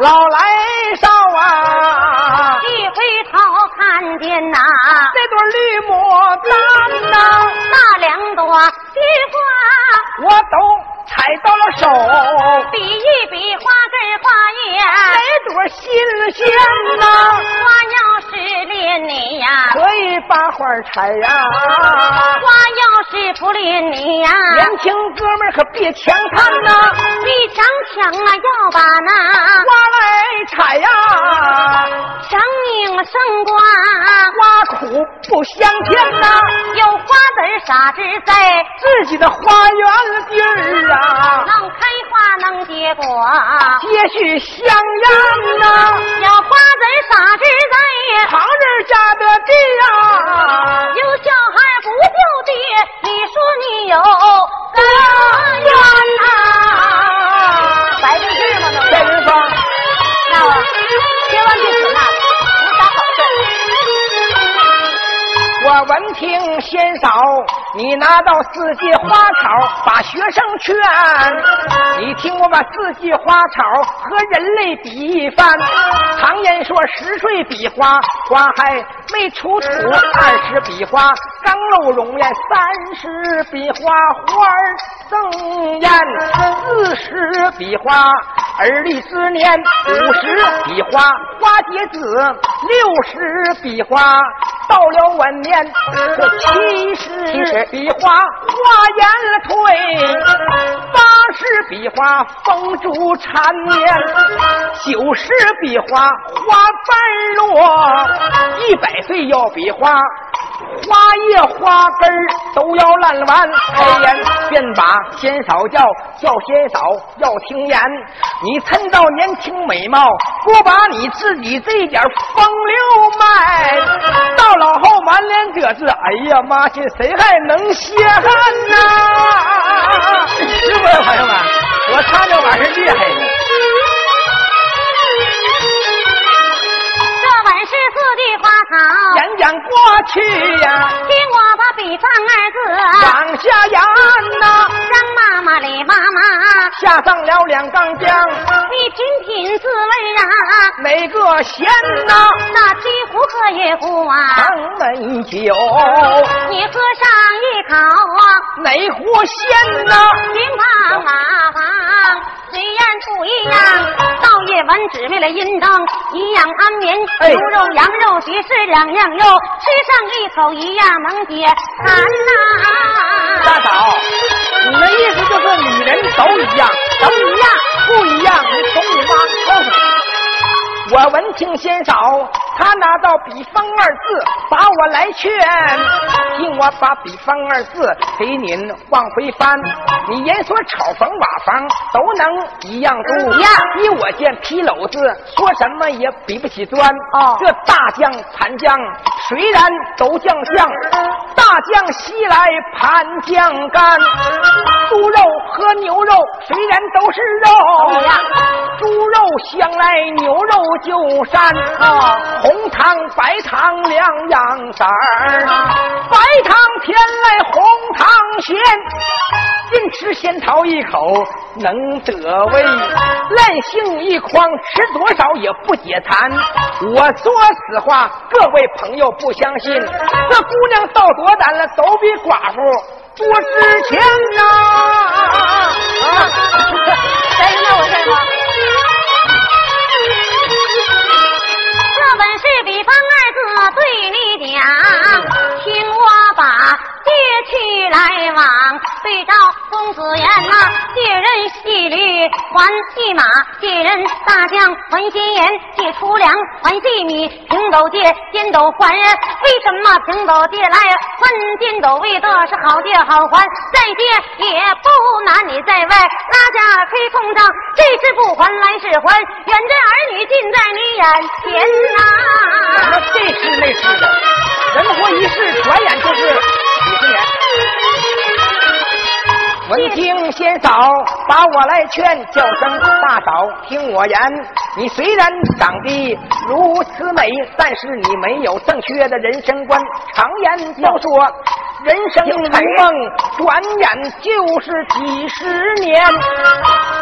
老来少啊，一回头看见呐，这朵绿牡丹呐，那两朵菊花我都。采到了手，比一比花根花叶，哪朵新鲜呐？花要是恋你呀，可以把花采呀。花要是不恋你呀，年轻哥们可别强看呐！你强强啊，要把那花来采呀。生命胜瓜花苦不香甜呐，有花籽啥子在自己的花园地儿啊。能开花能结果，结许香烟呐。小花籽啥子在？旁人家的地啊。有小孩不叫爹，你说你有个冤呐？白的事吗？这人说，那我千万别说那。我闻听先嫂，你拿到四季花草把学生劝。你听我把四季花草和人类比一番。常言说十岁比花，花还没出土；二十比花，刚露容颜；三十比花，花儿生艳；四十比花，儿立之年；五十比花，花结子；六十比花，到了晚年。这七十笔画花颜退，八十笔画风烛缠绵，九十笔画花瓣落，一百岁要比花。花叶花根都要烂完，开言便把仙嫂叫，叫仙嫂要听言。你趁到年轻美貌，不把你自己这点风流卖，到老后满脸褶子，哎呀妈亲，谁还能稀罕呐？是不是朋友们？我唱这玩意儿厉害呢。四季花草，演讲过去呀，比方二字往下言呐。张妈妈李妈妈下葬了两缸姜，你品品滋味啊，哪个咸呐？那几壶喝一壶啊，城门酒，你喝上一口。啊，哪壶鲜呐？金房马房虽然不一样，到夜晚只为了阴灯，一样安眠。牛肉羊肉许是两样肉，吃上一口一样能解馋呐。大嫂，你的意思就是女人都一样，都一样，不一样，你从你妈我闻听先少，他拿到比方二字，把我来劝。听我把比方二字给您往回翻。你言说炒房瓦房都能一样多，一样。依我见皮篓子说什么也比不起砖。哦，这大将盘将虽然都酱香，大酱西来盘酱干。猪肉和牛肉虽然都是肉，呀。猪肉香来牛肉。就膻啊，红糖白糖两样色儿，白糖甜来红糖咸，尽吃仙桃一口能得胃，烂杏一筐吃多少也不解馋。我说实话，各位朋友不相信，这姑娘到多胆了，都比寡妇多值钱呐！啊，再让我再吗？本是比方二字对公子言呐，借人细驴还细马，借人大将还金言，借粗粮还细米，平斗借尖斗还。为什么平斗借来还尖斗？为的是好借好还，再借也不难。你在外拉架吹风仗，这次不还来世还，远着儿女近在你眼前呐。那这是那是的，人活一世，转眼就是几十年。文听先嫂把我来劝，叫声大嫂听我言。你虽然长得如此美，但是你没有正确的人生观。常言要说。人生如梦，转眼就是几十年。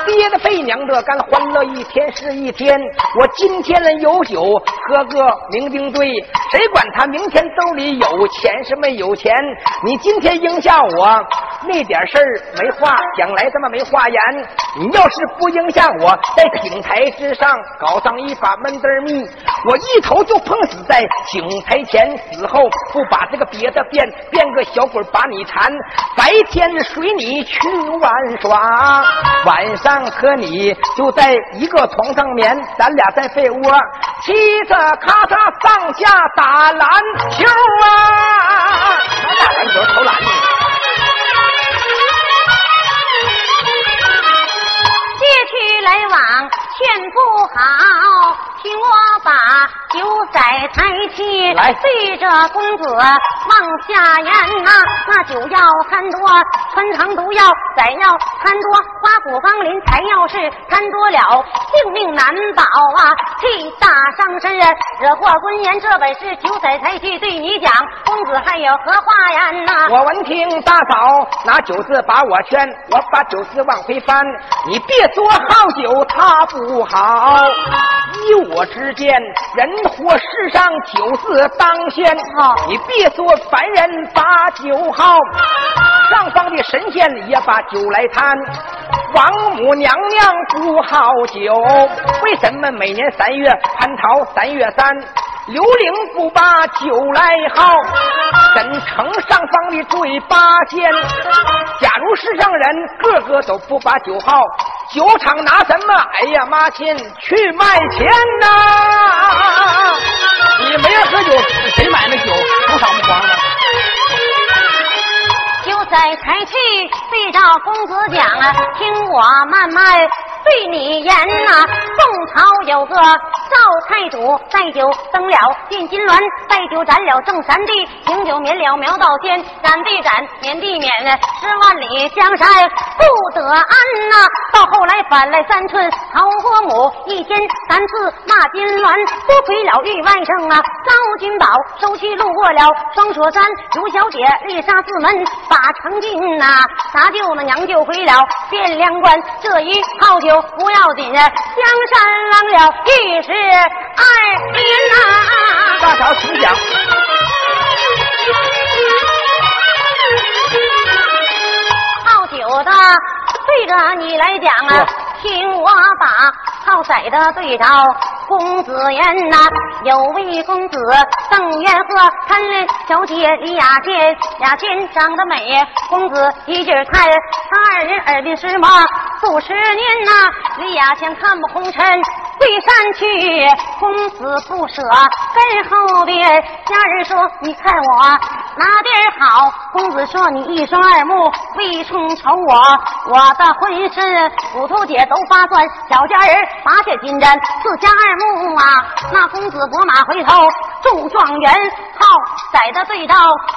爹的肥娘的，干欢乐一天是一天。我今天有酒喝个酩酊醉，谁管他明天兜里有钱是没有钱？你今天应下我那点事儿没话，将来他妈没话言。你要是不应下我，在井台之上搞上一把闷墩蜜，我一头就碰死在井台前。死后不把这个别的变，变个小鬼把你缠。白天随你去玩耍，晚上和你就在一个床上眠。咱俩在被窝，骑着咔嚓上下打篮球啊！打篮球投篮呢。借去来往劝不好。听我把酒盏抬起，来对着公子往下言呐。那酒要贪多，穿肠毒药；再要贪多，花骨芳林才要是贪多了，性命难保啊！气大伤身，惹祸婚言。这本是酒盏抬起对你讲，公子还有何话言呐？我闻听大嫂拿酒字把我劝，我把酒字往回翻，你别说好酒它不好，依我之见，人活世上酒字当先。你别说凡人把酒好，上方的神仙也把酒来贪。王母娘娘不好酒，为什么每年三月蟠桃三月三，刘伶不把酒来好？怎成上方的醉八仙？假如世上人个个都不把酒好，酒厂拿什么？哎呀妈亲去卖钱呐！你没人喝酒，谁买那酒？不少不光呢？就在才去对照公子讲啊，听我慢慢对你言呐。宋朝有个赵太祖，带酒登了殿金銮，带酒斩了正三帝，行酒免了。苗道仙，斩地斩，免地免，十万里江山不得安呐。到后来反来三寸曹国母，一天三次骂金銮，多亏了玉外甥啊，赵金宝收去路过了双锁山，如小姐丽莎四门把成进呐，啥舅那娘就回了。汴梁关，这一泡酒不要紧，江山浪了一时二年呐。大嫂请讲。好酒的对着你来讲啊，听我把好色的对着公子言呐，有位公子邓元和，看小姐李雅仙，雅仙长得美，公子一劲儿看，他二人耳鬓厮磨数十年呐，李雅仙看不红尘。归山去，公子不舍跟后边。家人说：“你看我哪点好？”公子说：“你一双二目为冲瞅我，我的浑身骨头节都发酸。”小家人拔下金针，四下二目啊！那公子拨马回头中状元，好宰的对照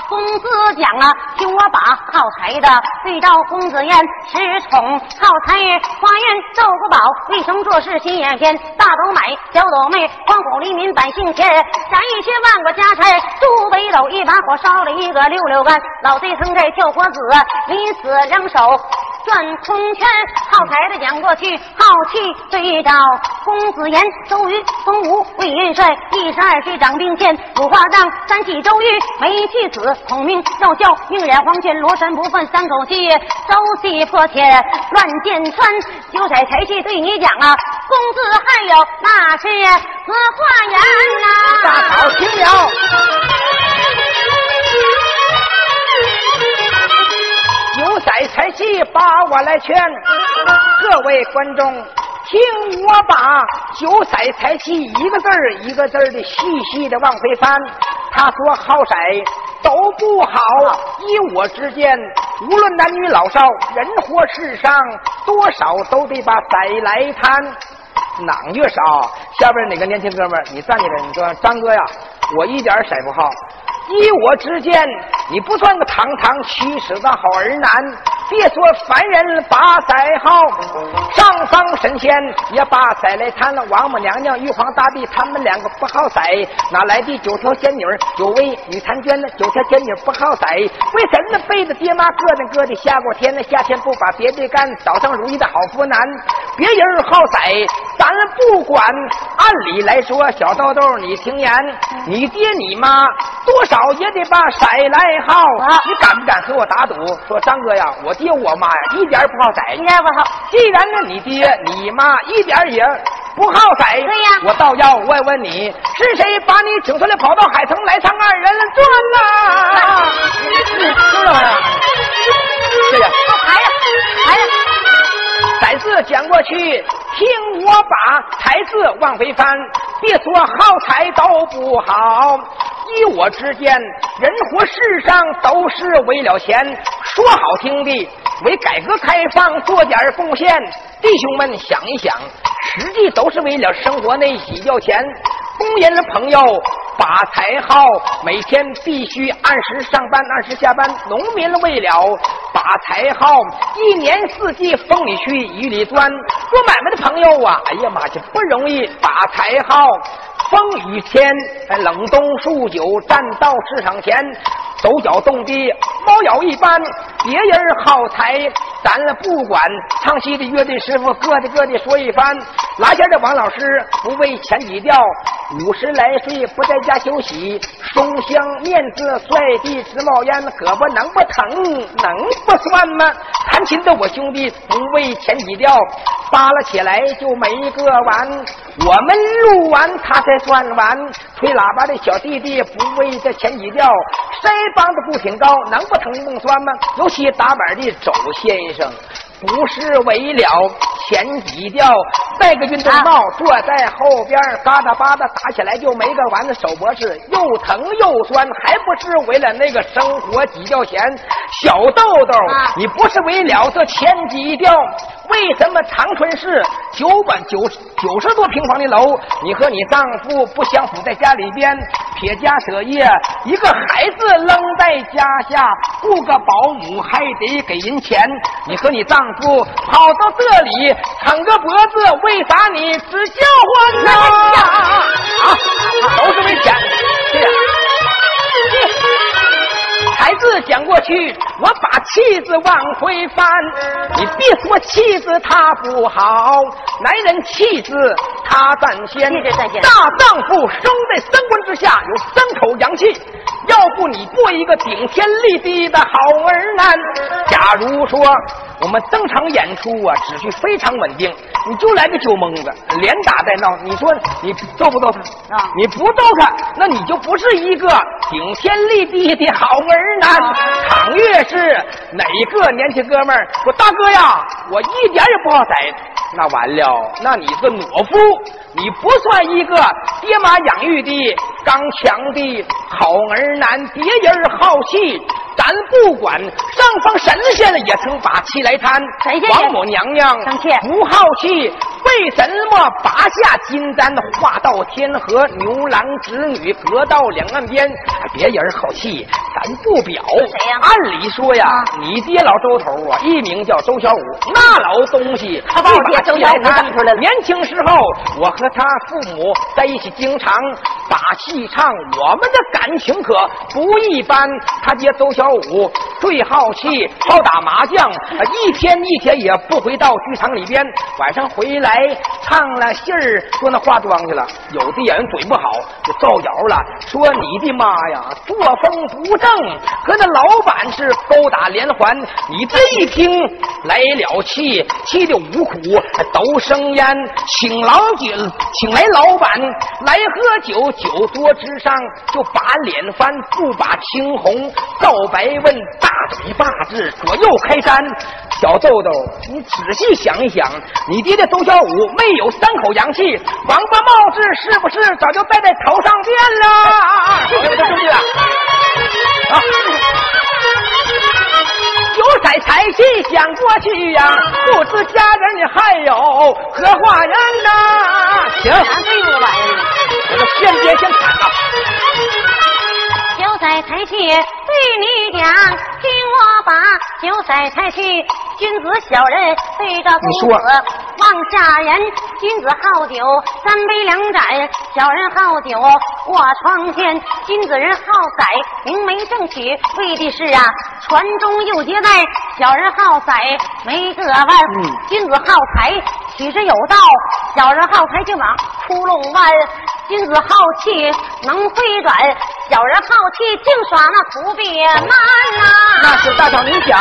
公子讲啊，听我把好财的对照公子言，十宠好财花园斗国宝，为什么做事心眼偏？大斗买，小斗卖，光恐黎民百姓钱，斩一些万贯家财。朱北斗一把火烧了一个六六干，老贼曾在跳火子，临死两手转空圈。好财的讲过去，好气对照公子言，周瑜封吴魏元帅，一十二岁掌兵线，五花仗三气周瑜没气死，孔明要叫命染黄泉，罗山不犯三口气，周西破天乱箭穿。九彩才气对你讲啊，公子还有那是何话言呐？大嫂听了。有色才气把我来劝，各位观众，听我把九色财气一个字儿一个字儿的细细的往回翻。他说好色都不好，依我之见，无论男女老少，人活世上多少都得把色来贪。哪越少？下边哪个年轻哥们儿，你站起来，你说张哥呀，我一点色不好。依我之见，你不算个堂堂七尺的好儿男，别说凡人把赛好，上方神仙也把赛来谈了。王母娘娘、玉皇大帝他们两个不好赛，哪来的九条仙女？九位女婵娟呢？九条仙女不好赛，为什么背着爹妈各的各的下过天呢？夏天不把别的干，早上如意的好福难。别人好赛，咱不管。按理来说，小豆豆你听言，你爹你妈多少也得把色来好。你敢不敢和我打赌？说张哥呀，我爹我妈呀，一点不好色，一点不好。既然呢，你爹你妈一点也不好色，对呀，我倒要问问你，是谁把你请出来，跑到海城来唱二人转呐？是不是？对呀，来呀，来呀。再次讲过去，听我把台字往回翻，别说好彩都不好。依我之见，人活世上都是为了钱，说好听的为改革开放做点贡献，弟兄们想一想，实际都是为了生活那几要钱。工人的朋友把财号，每天必须按时上班，按时下班。农民为了把财号，一年四季风里去，雨里钻。做买卖的朋友啊，哎呀妈呀，不容易把财号。风雨天，冷冬数九，站到市场前，手脚冻得猫咬一般。别人好财，咱不管。唱戏的乐队师傅，各的各的说一番。拉线的王老师不为钱几调，五十来岁不在家休息，松香面子帅的直冒烟，胳膊能不疼能不酸吗？弹琴的我兄弟不为前几调，扒拉起来就没个完。我们录完他才算完。吹喇叭的小弟弟不为这前几调，腮帮子不挺高，能不疼不酸吗？尤其打板的周先生。不是为了前几吊，戴个运动帽，坐在后边，嘎哒巴达打起来就没个完的，手脖子又疼又酸，还不是为了那个生活几吊钱？小豆豆，你不是为了这前几吊？为什么长春市九百九九十多平方的楼，你和你丈夫不相符，在家里边撇家舍业，一个孩子扔在家下，雇个保姆还得给人钱，你和你丈夫跑到这里撑个脖子，为啥你只叫唤呢？啊，都是为钱。孩子讲过去，我把妻子往回翻。你别说妻子他不好，男人妻子他占先。大丈夫生在三观之下，有三口阳气。要不你做一个顶天立地的好儿男。假如说我们登场演出啊，秩序非常稳定，你就来个酒蒙子，连打带闹，你说你揍不揍他？啊，你不揍他，那你就不是一个顶天立地的好儿男。倘越是哪个年轻哥们儿说大哥呀，我一点也不好宰，那完了，那你是懦夫，你不算一个爹妈养育的刚强的好儿男，别人好气。咱不管上方神仙也曾把气来贪，王母娘娘不好气，为什么拔下金簪化到天河？牛郎织女隔到两岸边，别人好气，咱不表。谁呀？按理说呀，你爹老周头啊，艺名叫周小五，那老东西，他把我爹周小五整出来了。年轻时候，我和他父母在一起，经常把戏唱，我们的感情可不一般。他爹周小。跳舞最好气，好打麻将，一天一天也不回到剧场里边。晚上回来唱了戏儿，说那化妆去了。有的演员嘴不好，就造谣了，说你的妈呀，作风不正，和那老板是勾打连环。你这一听来了气，气的五苦都生烟，请老酒，请来老板来喝酒，酒桌之上就把脸翻，不把青红告白。白问大嘴八字左右开山，小豆豆，你仔细想一想，你爹爹周小五没有三口阳气，王八帽子是不是早就戴在头上变了？兄弟了，啊！有彩财气想过去呀，不知家人你还有何话人呐？行，这个玩意，我这先别先砍了。在台前对你讲，听我把九载才气，君子小人对着公子往下人。君子好酒，三杯两盏；小人好酒，卧床前。君子人好宰，明媒正娶，为的是啊传宗又接代；小人好宰，没个弯。君子好财，取之有道；小人好财，就往窟窿弯。君子好气，能回转；小人好气，净耍那土鳖慢呐。那是大嫂，您讲。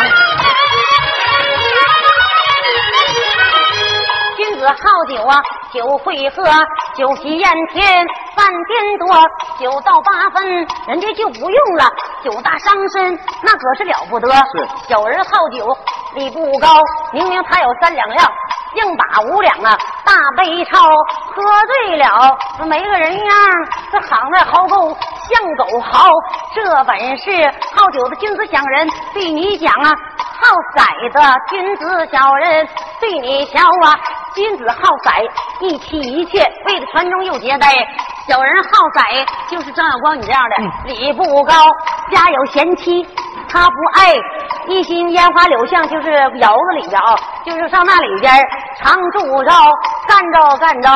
君子好酒啊，酒会喝，酒席宴天饭颠多，酒到八分，人家就不用了。酒大伤身，那可是了不得。是小人好酒，力不高，明明他有三两料。硬把五两啊大杯抄，喝醉了没个人样，这躺在壕沟像狗嚎。这本是好酒的君子小人对你讲啊，好宰的君子小人对你笑啊。君子好宰，一妻一妾，为了传宗又接代；小人好宰，就是张小光你这样的，礼不高，家有贤妻。他不爱一心烟花柳巷，就是窑子里边啊，就是上那里边常住着，干着干着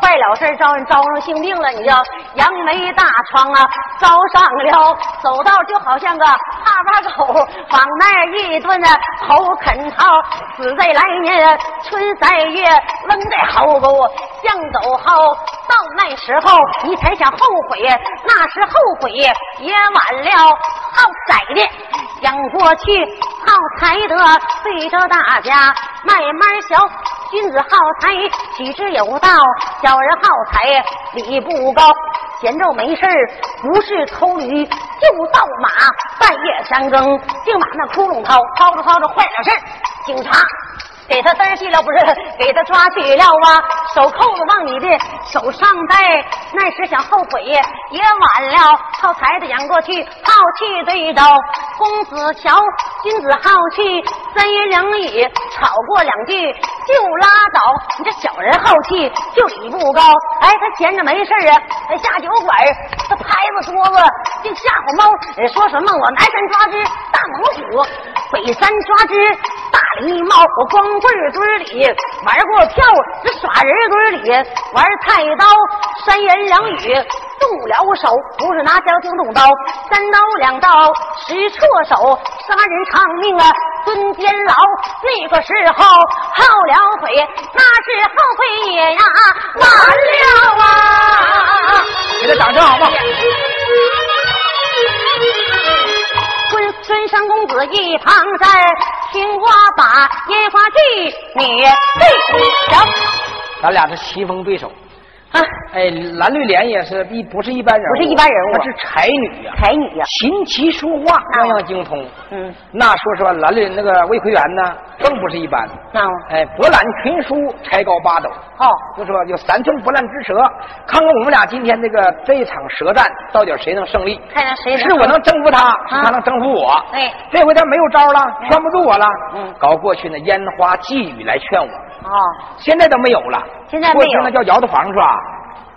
坏了事招人招上性病了，你叫杨梅大疮啊，招上了，走道就好像个哈巴狗，往那一蹲呢，猴啃桃，死在来年春三月，扔在壕沟像狗蒿，到那时候你才想后悔，那时后悔也晚了，好宰的。想过去好才德，对着大家慢慢学。君子好财，取之有道；小人好财，礼不高。闲着没事不是偷驴就盗马，半夜三更竟把那窟窿掏，掏着掏着坏了事警察。给他嘚去了，不是给他抓去了啊！手扣子往你的手上戴，那时想后悔也晚了。靠财的养过去，好气对着公子瞧，君子好气，三言两语吵过两句就拉倒。你这小人好气就理不高，哎，他闲着没事啊，他下酒馆，他拍子桌子，就吓唬猫，说什么我南山抓只大猛虎，北山抓只大狸猫，我光。棍堆里玩过票，这耍人堆里玩菜刀，三言两语动了手，不是拿小青动刀，三刀两刀使错手，杀人偿命啊，蹲监牢。那个时候后了悔，那是后悔也呀晚了啊！给他掌声好不好？孙孙山公子一旁在。青蛙把烟花剧女对瞧，咱俩是棋逢对手。啊，哎，蓝绿莲也是一不是一般人物，不是一般人物，她是才女呀，才女呀，琴棋书画样样精通。嗯，那说实话，蓝绿那个魏奎元呢，更不是一般。那哎，博览群书，才高八斗。哦，就说有三寸不烂之舌。看看我们俩今天这个这一场舌战，到底谁能胜利？看看谁是我能征服他，是他能征服我。哎，这回他没有招了，拴不住我了。嗯，搞过去那烟花寄语来劝我。哦，现在都没有了。现在没有。那叫窑子房是吧？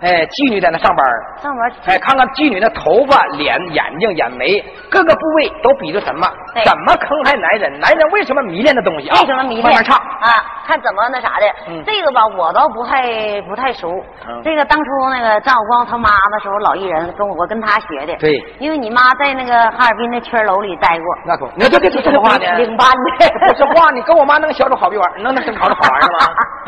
哎，妓女在那上班上班。哎，看看妓女的头发、脸、眼睛、眼眉各个部位都比着什么？怎么坑害男人？男人为什么迷恋的东西啊？为什么迷恋？慢慢唱啊，看怎么那啥的。嗯。这个吧，我倒不太不太熟。嗯。这个当初那个赵光他妈那时候，老艺人跟我跟他学的。对。因为你妈在那个哈尔滨那圈楼里待过。那可，那这这这这话呢？领班的。不是话，你跟我妈能学出好玩能能考出好玩吗？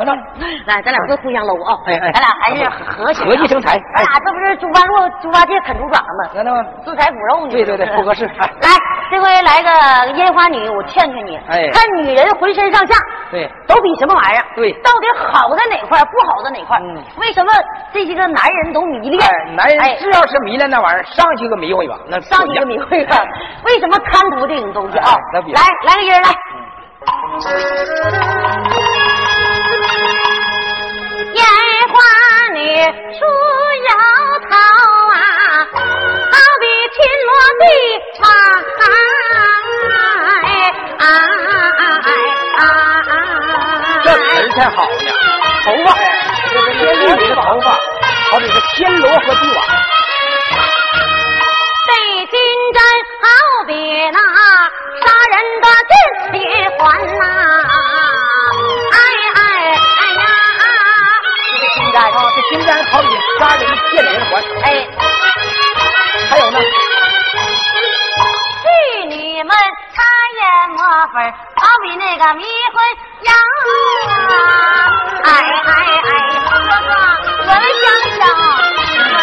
来，咱俩都互相搂啊！哎哎。咱俩还是和谐。和气生财。咱俩这不是猪八肉、猪八戒啃猪爪子，那那自裁骨肉呢？对对对，不合适。来，这回来个烟花女，我劝劝你。哎，看女人浑身上下，对，都比什么玩意儿？对，到底好在哪块，不好在哪块？嗯，为什么这些个男人都迷恋？男人只要是迷恋那玩意儿，上去个迷糊一把，那上去个迷糊一把。为什么贪图这种东西啊？来，来个音来。花女梳摇头啊，好比天罗地网哎这词儿才好呢，头发，这个天女的头发，好比是天罗和地网。对金针好比那杀人。人的真心欢呐！好比杀人见人还。哎，还有呢？妓女们擦眼抹粉，好比那个迷魂药。哎哎哎，哥哥，我们想想，闻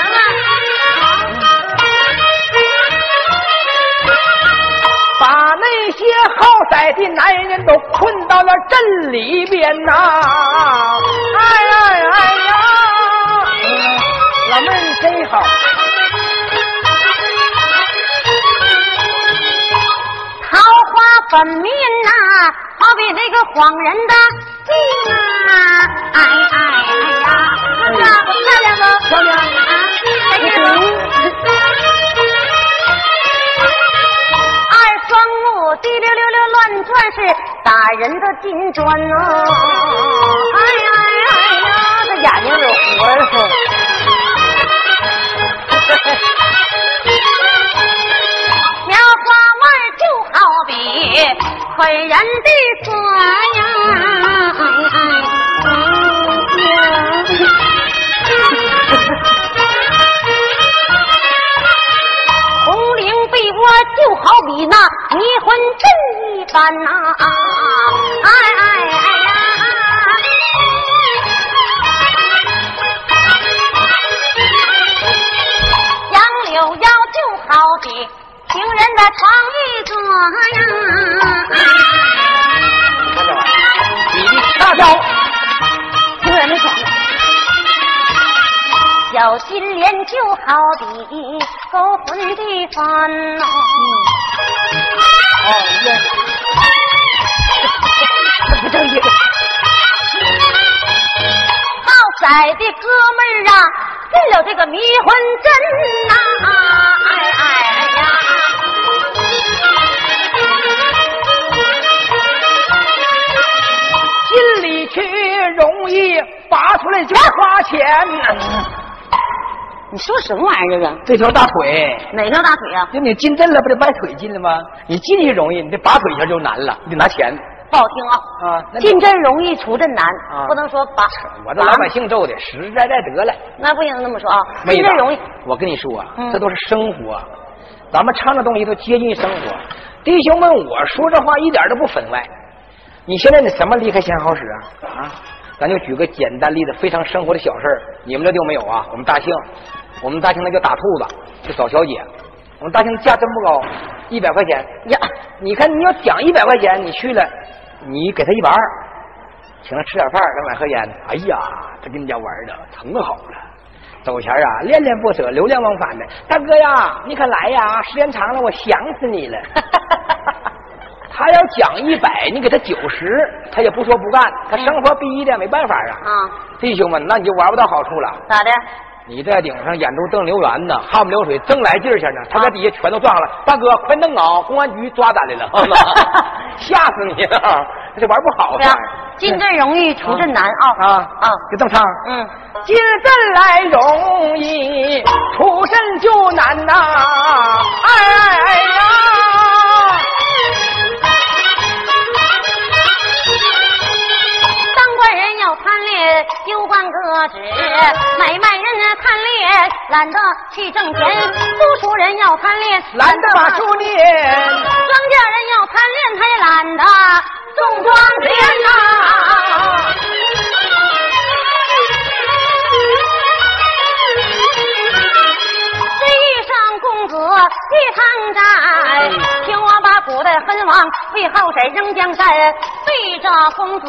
把那些好色的男人都困到了镇里边呐！哎哎哎呀，老妹儿你真好。桃花粉面呐、好比那个晃人的镜啊！哎哎哎呀，哥哥漂亮不？漂亮啊！哎呀，二双目滴溜溜溜乱转是打人的金砖哦！哎呀哎呀，这眼睛有活儿。捆人的锁呀！红绫被窝就好比那迷魂阵一般呐、哎哎哎呀！杨柳腰就好比情人的床一座呀！你的大招。情人的床。小金莲就好比勾魂的幡呐、哦，耶。这不正经。好色的哥们儿啊，进了这个迷魂阵呐、哎去容易，拔出来就花钱。你说什么玩意儿啊？这条大腿，哪条大腿啊？就你进阵了，不得迈腿进了吗？你进去容易，你得拔腿一下就难了，你得拿钱不好听啊！啊。那进阵容易出阵难，啊不能说把我这老百姓揍的实实在在得了。那不能那么说啊！妹子进阵容易，我跟你说啊，嗯这都是生活，咱们唱的东西都接近生活。弟兄们，我说这话一点都不分外。你现在你什么离开钱好使啊？啊，咱就举个简单例子，非常生活的小事儿，你们这就没有啊？我们大庆，我们大庆那叫打兔子，就找小姐。我们大庆价真不高，一百块钱呀。你看你要讲一百块钱，你去了，你给他一百二，请他吃点饭，再买盒烟。哎呀，他跟你家玩的疼好了。走前啊，恋恋不舍，流连忘返的。大哥呀，你可来呀！时间长了，我想死你了。他要讲一百，你给他九十，他也不说不干。他生活逼的没办法啊。啊，弟兄们，那你就玩不到好处了。咋的？你在顶上眼珠瞪溜圆呢，汗不流水，正来劲儿去呢。他在底下全都撞上了。大哥，快弄啊！公安局抓咱来了，吓死你了！这玩不好。对呀，进阵容易出阵难啊！啊啊，就这么唱。嗯，进阵来容易，出阵就难呐、哎哎呀！官革职；买卖人呢贪恋，懒得去挣钱；读书人要贪恋，懒得把书念，庄稼人要贪恋，他也懒得种庄稼呐、这一上公子一堂寨，听我把古代狠王为后婶扔江山，对着公子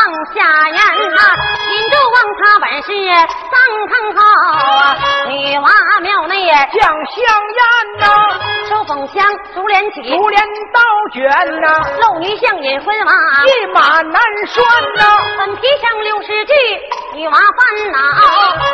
放下言呐、引着王他本是三坑好啊，女娲庙内将香烟呐、收凤香竹帘起，竹帘刀卷呐、露女相引婚马，一马难拴呐、粉皮上六十句，女娃烦恼，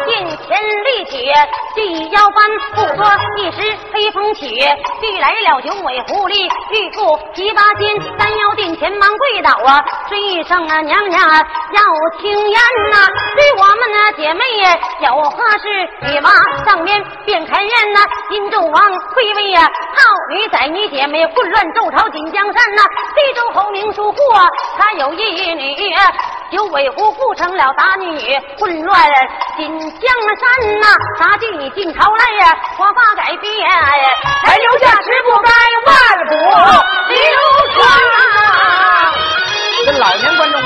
殿前立起，地腰翻，不说一时黑风起，遇来了九尾狐狸，玉妇七八斤，三腰殿前忙跪倒啊，说一声啊娘娘要听言呐，对我们那姐妹呀有何事？女娃上面便开言呐，金纣王退位呀，好女宰女姐妹混乱周朝锦江山呐，西周侯名叔父啊，他有一女。九尾狐不成了打女，混乱锦江山呐！杀进你进朝来呀，华法改变，还留下十不该万古流传。跟老年观众